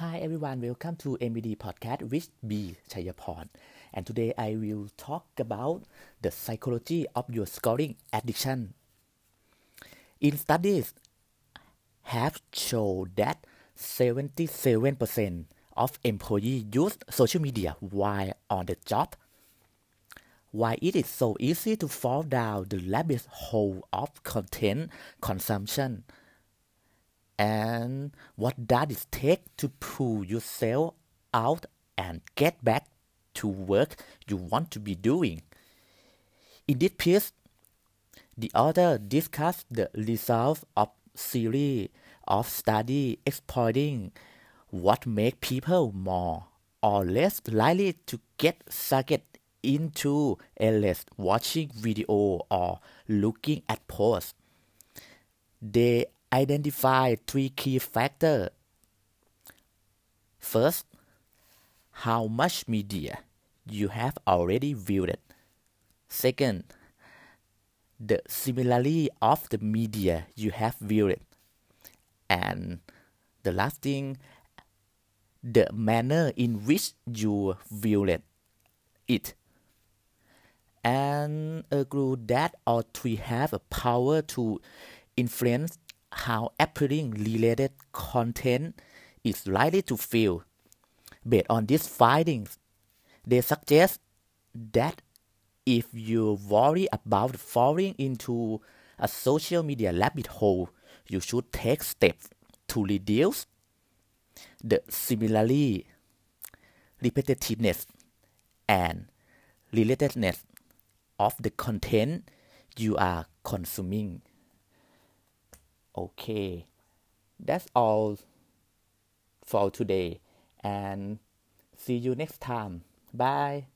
Hi everyone, welcome to MBD podcast with B Chayaporn. And today I will talk about the psychology of your scrolling addiction. In studies have shown that 77% of employees use social media while on the job. Why it is so easy to fall down the rabbit hole of content consumption and what does it take to pull yourself out and get back to work you want to be doing. In this piece, the author discussed the results of series of study exploiting what make people more or less likely to get sucked into endless watching video or looking at posts. They identify three key factors. First, how much media you have already viewed. Second, the similarity of the media you have viewed. And the last thing, the manner in which you viewed it. And agree that all three have a power to influence how appealing related content is likely to feel. Based on these findings, they suggest that if you worry about falling into a social media rabbit hole, you should take steps to reduce the similarly repetitiveness and relatedness of the content you are consuming. Okay, that's all for today and see you next time. Bye.